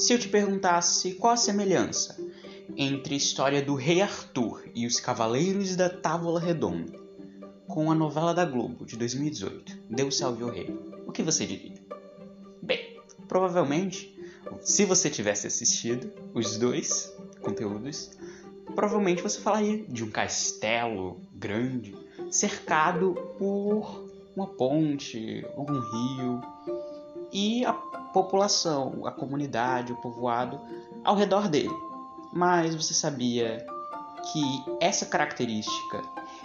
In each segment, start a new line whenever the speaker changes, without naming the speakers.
Se eu te perguntasse qual a semelhança entre a história do Rei Arthur e os Cavaleiros da Távola Redonda com a novela da Globo de 2018, Deus Salve o Rei, o que você diria? Bem, provavelmente, se você tivesse assistido os dois conteúdos, provavelmente você falaria de um castelo grande cercado por uma ponte, algum rio e a população, a comunidade, o povoado ao redor dele. Mas você sabia que essa característica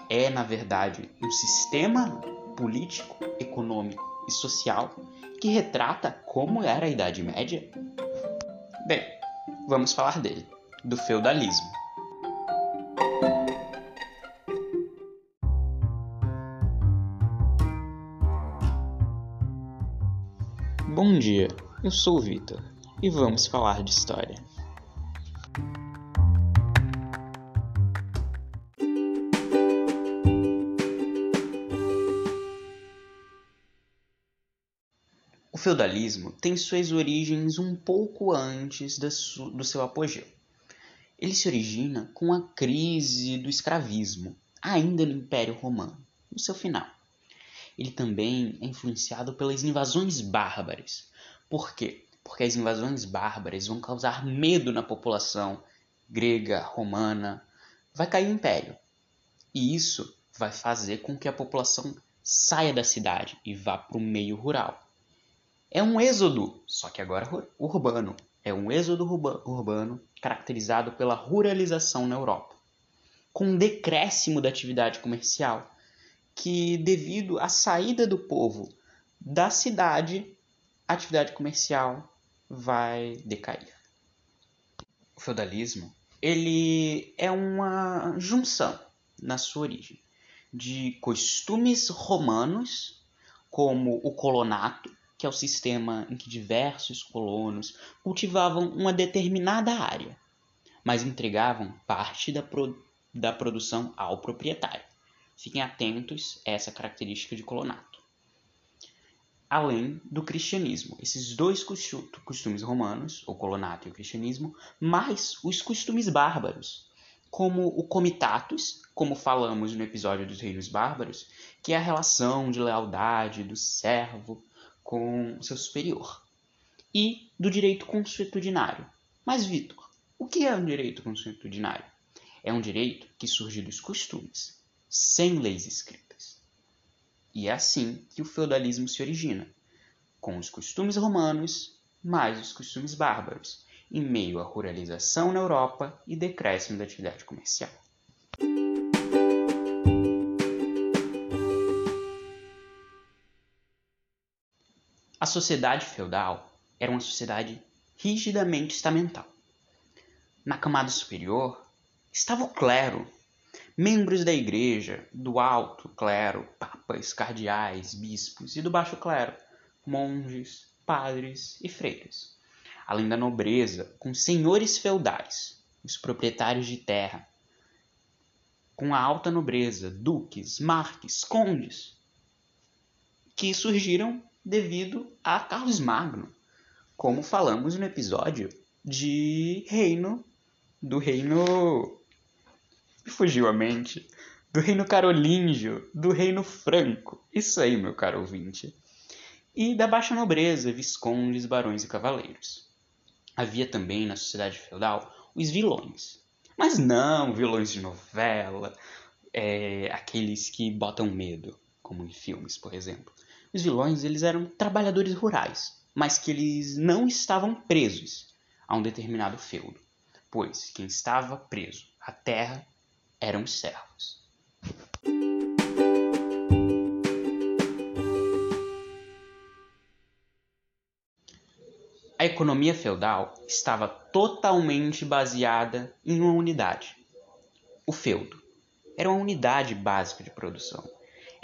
é, na verdade, um sistema político, econômico e social que retrata como era a Idade Média? Bem, vamos falar dele, do feudalismo. Bom dia, eu sou o Vitor e vamos falar de história. O feudalismo tem suas origens um pouco antes do seu apogeu. Ele se origina com a crise do escravismo, ainda no Império Romano, no seu final. Ele também é influenciado pelas invasões bárbaras. Por quê? Porque as invasões bárbaras vão causar medo na população grega, romana, vai cair o império. E isso vai fazer com que a população saia da cidade e vá para o meio rural. É um êxodo, só que agora urbano. É um êxodo urbano caracterizado pela ruralização na Europa, com um decréscimo da atividade comercial, que devido à saída do povo da cidade, a atividade comercial vai decair. O feudalismo, ele é uma junção na sua origem de costumes romanos, como o colonato, que é o sistema em que diversos colonos cultivavam uma determinada área, mas entregavam parte da, pro da produção ao proprietário. Fiquem atentos a essa característica de colonato. Além do cristianismo, esses dois costumes romanos, o colonato e o cristianismo, mais os costumes bárbaros, como o comitatus, como falamos no episódio dos reinos bárbaros, que é a relação de lealdade do servo com seu superior, e do direito consuetudinário. Mas, Vitor, o que é um direito consuetudinário? É um direito que surge dos costumes, sem leis escritas. E é assim que o feudalismo se origina, com os costumes romanos mais os costumes bárbaros, em meio à ruralização na Europa e decréscimo da atividade comercial. A sociedade feudal era uma sociedade rigidamente estamental. Na camada superior estava o clero, membros da igreja, do alto clero, papas, cardeais, bispos, e do baixo clero, monges, padres e freiras, além da nobreza, com senhores feudais, os proprietários de terra, com a alta nobreza, duques, marques, condes, que surgiram devido a Carlos Magno, como falamos no episódio de reino do reino me fugiu a mente do reino carolíngio, do reino franco. Isso aí, meu caro ouvinte. E da baixa nobreza, viscondes, barões e cavaleiros. Havia também na sociedade feudal os vilões. Mas não vilões de novela, é, aqueles que botam medo, como em filmes, por exemplo. Os vilões eles eram trabalhadores rurais, mas que eles não estavam presos a um determinado feudo, pois quem estava preso à terra eram os servos. A economia feudal estava totalmente baseada em uma unidade, o feudo. Era uma unidade básica de produção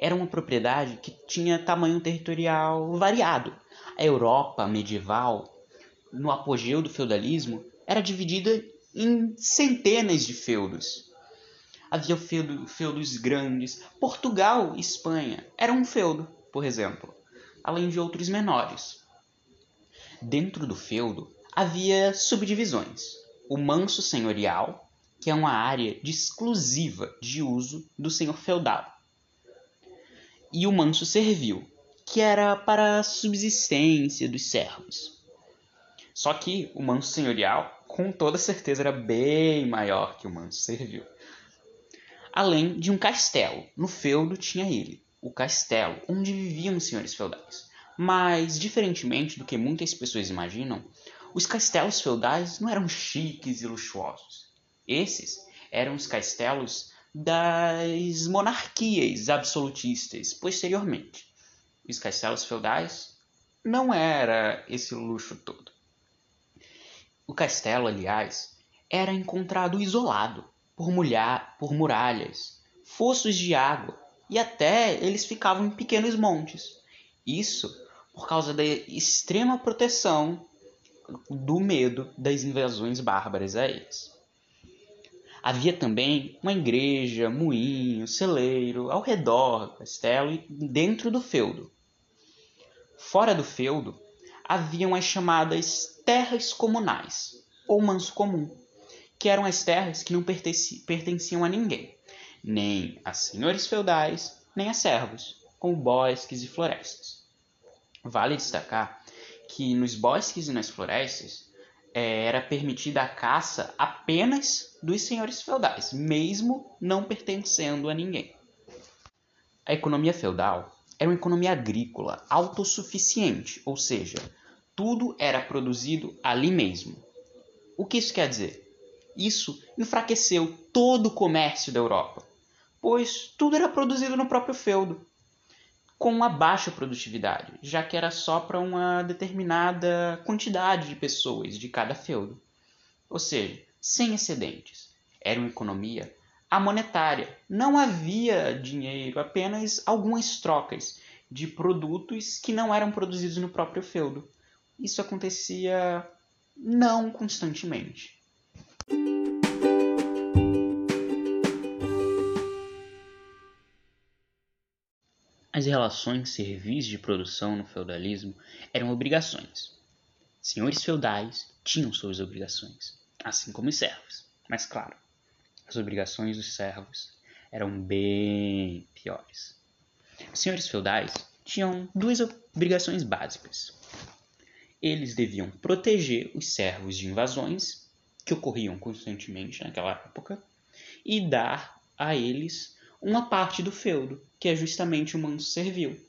era uma propriedade que tinha tamanho territorial variado. A Europa medieval, no apogeu do feudalismo, era dividida em centenas de feudos. Havia feudo, feudos grandes. Portugal e Espanha eram um feudo, por exemplo, além de outros menores. Dentro do feudo havia subdivisões. O manso senhorial, que é uma área de exclusiva de uso do senhor feudal. E o manso servil, que era para a subsistência dos servos. Só que o manso senhorial, com toda certeza, era bem maior que o manso servil. Além de um castelo. No feudo tinha ele, o castelo, onde viviam os senhores feudais. Mas, diferentemente do que muitas pessoas imaginam, os castelos feudais não eram chiques e luxuosos. Esses eram os castelos das monarquias absolutistas posteriormente. Os castelos feudais não era esse luxo todo. O castelo, aliás, era encontrado isolado por, mulher, por muralhas, fossos de água e até eles ficavam em pequenos montes. Isso por causa da extrema proteção do medo das invasões bárbaras a eles. Havia também uma igreja, moinho, celeiro ao redor do castelo e dentro do feudo. Fora do feudo, haviam as chamadas terras comunais, ou manso comum, que eram as terras que não pertenciam a ninguém, nem a senhores feudais, nem a servos, como bosques e florestas. Vale destacar que nos bosques e nas florestas é, era permitida a caça apenas dos senhores feudais, mesmo não pertencendo a ninguém. A economia feudal era uma economia agrícola autossuficiente, ou seja, tudo era produzido ali mesmo. O que isso quer dizer? Isso enfraqueceu todo o comércio da Europa, pois tudo era produzido no próprio feudo com uma baixa produtividade, já que era só para uma determinada quantidade de pessoas de cada feudo. Ou seja, sem excedentes. Era uma economia amonetária. Não havia dinheiro, apenas algumas trocas de produtos que não eram produzidos no próprio feudo. Isso acontecia não constantemente. As relações servis de produção no feudalismo eram obrigações. Senhores feudais tinham suas obrigações, assim como os servos. Mas, claro, as obrigações dos servos eram bem piores. Os senhores feudais tinham duas obrigações básicas. Eles deviam proteger os servos de invasões, que ocorriam constantemente naquela época, e dar a eles uma parte do feudo, que é justamente o manso servil.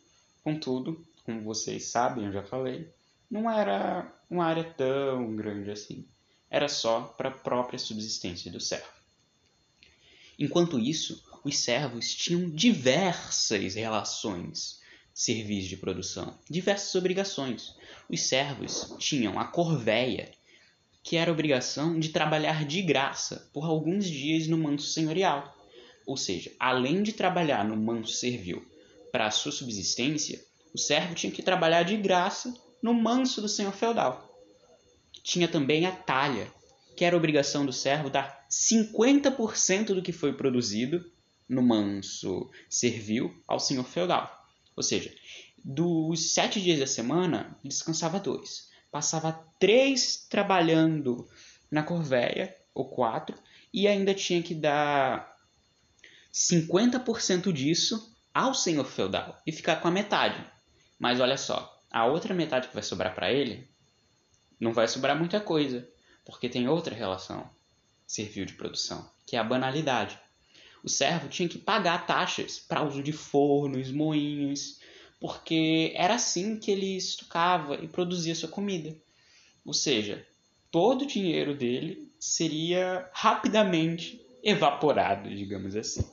Contudo, como vocês sabem, eu já falei, não era uma área tão grande assim. Era só para a própria subsistência do servo. Enquanto isso, os servos tinham diversas relações servis de produção, diversas obrigações. Os servos tinham a corveia, que era a obrigação de trabalhar de graça por alguns dias no manto senhorial. Ou seja, além de trabalhar no manso servil para a sua subsistência, o servo tinha que trabalhar de graça no manso do senhor feudal. Tinha também a talha, que era obrigação do servo dar 50% do que foi produzido no manso servil ao senhor feudal. Ou seja, dos sete dias da semana, descansava dois. Passava três trabalhando na corveia, ou quatro, e ainda tinha que dar 50% disso ao senhor feudal e ficar com a metade. Mas olha só, a outra metade que vai sobrar para ele não vai sobrar muita coisa, porque tem outra relação servil de produção, que é a banalidade. O servo tinha que pagar taxas para uso de fornos, moinhos, porque era assim que ele estucava e produzia sua comida. Ou seja, todo o dinheiro dele seria rapidamente evaporado, digamos assim.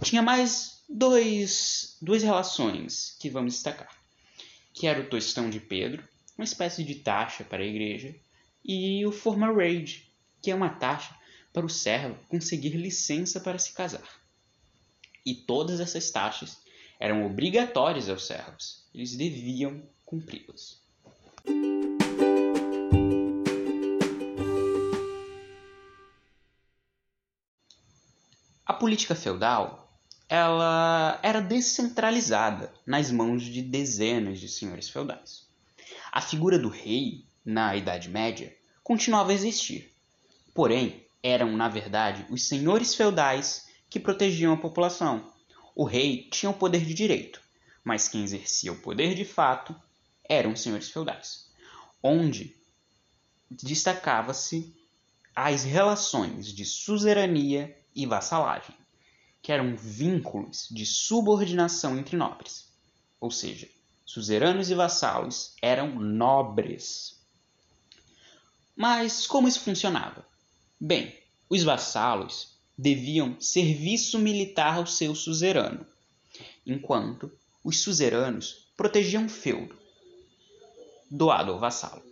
Tinha mais dois, duas relações que vamos destacar, que era o tostão de Pedro, uma espécie de taxa para a igreja, e o forma raid, que é uma taxa para o servo conseguir licença para se casar. E todas essas taxas eram obrigatórias aos servos, eles deviam cumpri-las. A política feudal ela era descentralizada nas mãos de dezenas de senhores feudais. A figura do rei na Idade Média, continuava a existir. Porém, eram, na verdade, os senhores feudais que protegiam a população. O rei tinha o poder de direito, mas quem exercia o poder de fato eram os senhores feudais, onde destacava-se as relações de suzerania e vassalagem, que eram vínculos de subordinação entre nobres, ou seja, suzeranos e vassalos eram nobres. Mas como isso funcionava? Bem, os vassalos deviam serviço militar ao seu suzerano, enquanto os suzeranos protegiam o feudo, doado ao vassalo.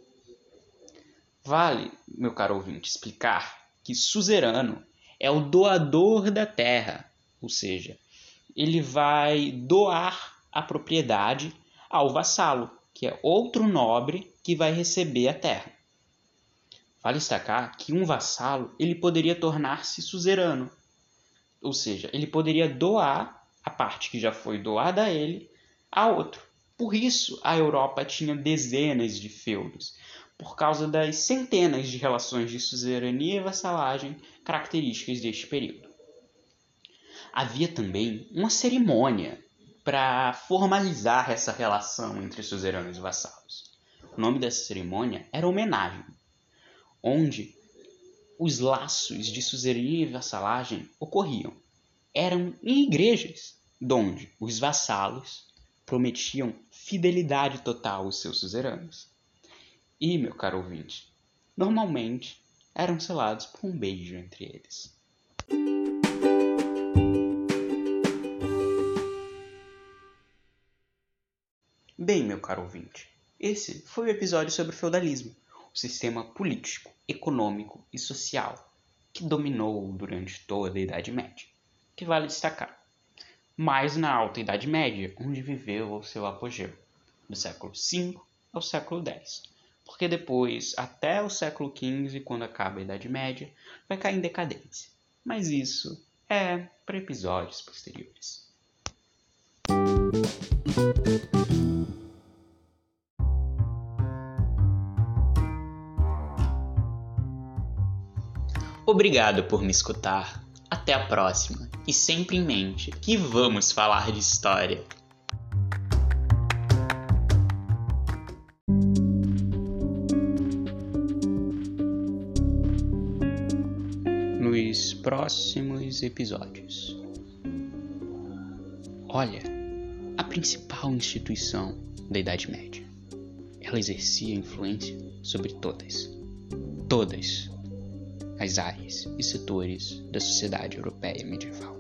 Vale, meu caro ouvinte, explicar que suzerano é o doador da terra, ou seja, ele vai doar a propriedade ao vassalo, que é outro nobre que vai receber a terra. Vale destacar que um vassalo ele poderia tornar-se suzerano, ou seja, ele poderia doar a parte que já foi doada a ele a outro. Por isso a Europa tinha dezenas de feudos, por causa das centenas de relações de suzerania e vassalagem características deste período. Havia também uma cerimônia para formalizar essa relação entre suzeranos e vassalos. O nome dessa cerimônia era homenagem onde os laços de suzerania e vassalagem ocorriam. Eram em igrejas, donde os vassalos prometiam fidelidade total aos seus suzeranos. E, meu caro ouvinte, normalmente eram selados por um beijo entre eles. Bem, meu caro ouvinte, esse foi o episódio sobre o feudalismo o sistema político, econômico e social que dominou durante toda a Idade Média, que vale destacar. Mais na Alta Idade Média, onde viveu o seu apogeu, do século V ao século X, porque depois, até o século XV, quando acaba a Idade Média, vai cair em decadência. Mas isso é para episódios posteriores. Obrigado por me escutar. Até a próxima. E sempre em mente que vamos falar de história. Próximos episódios. Olha, a principal instituição da Idade Média. Ela exercia influência sobre todas. Todas as áreas e setores da sociedade europeia medieval.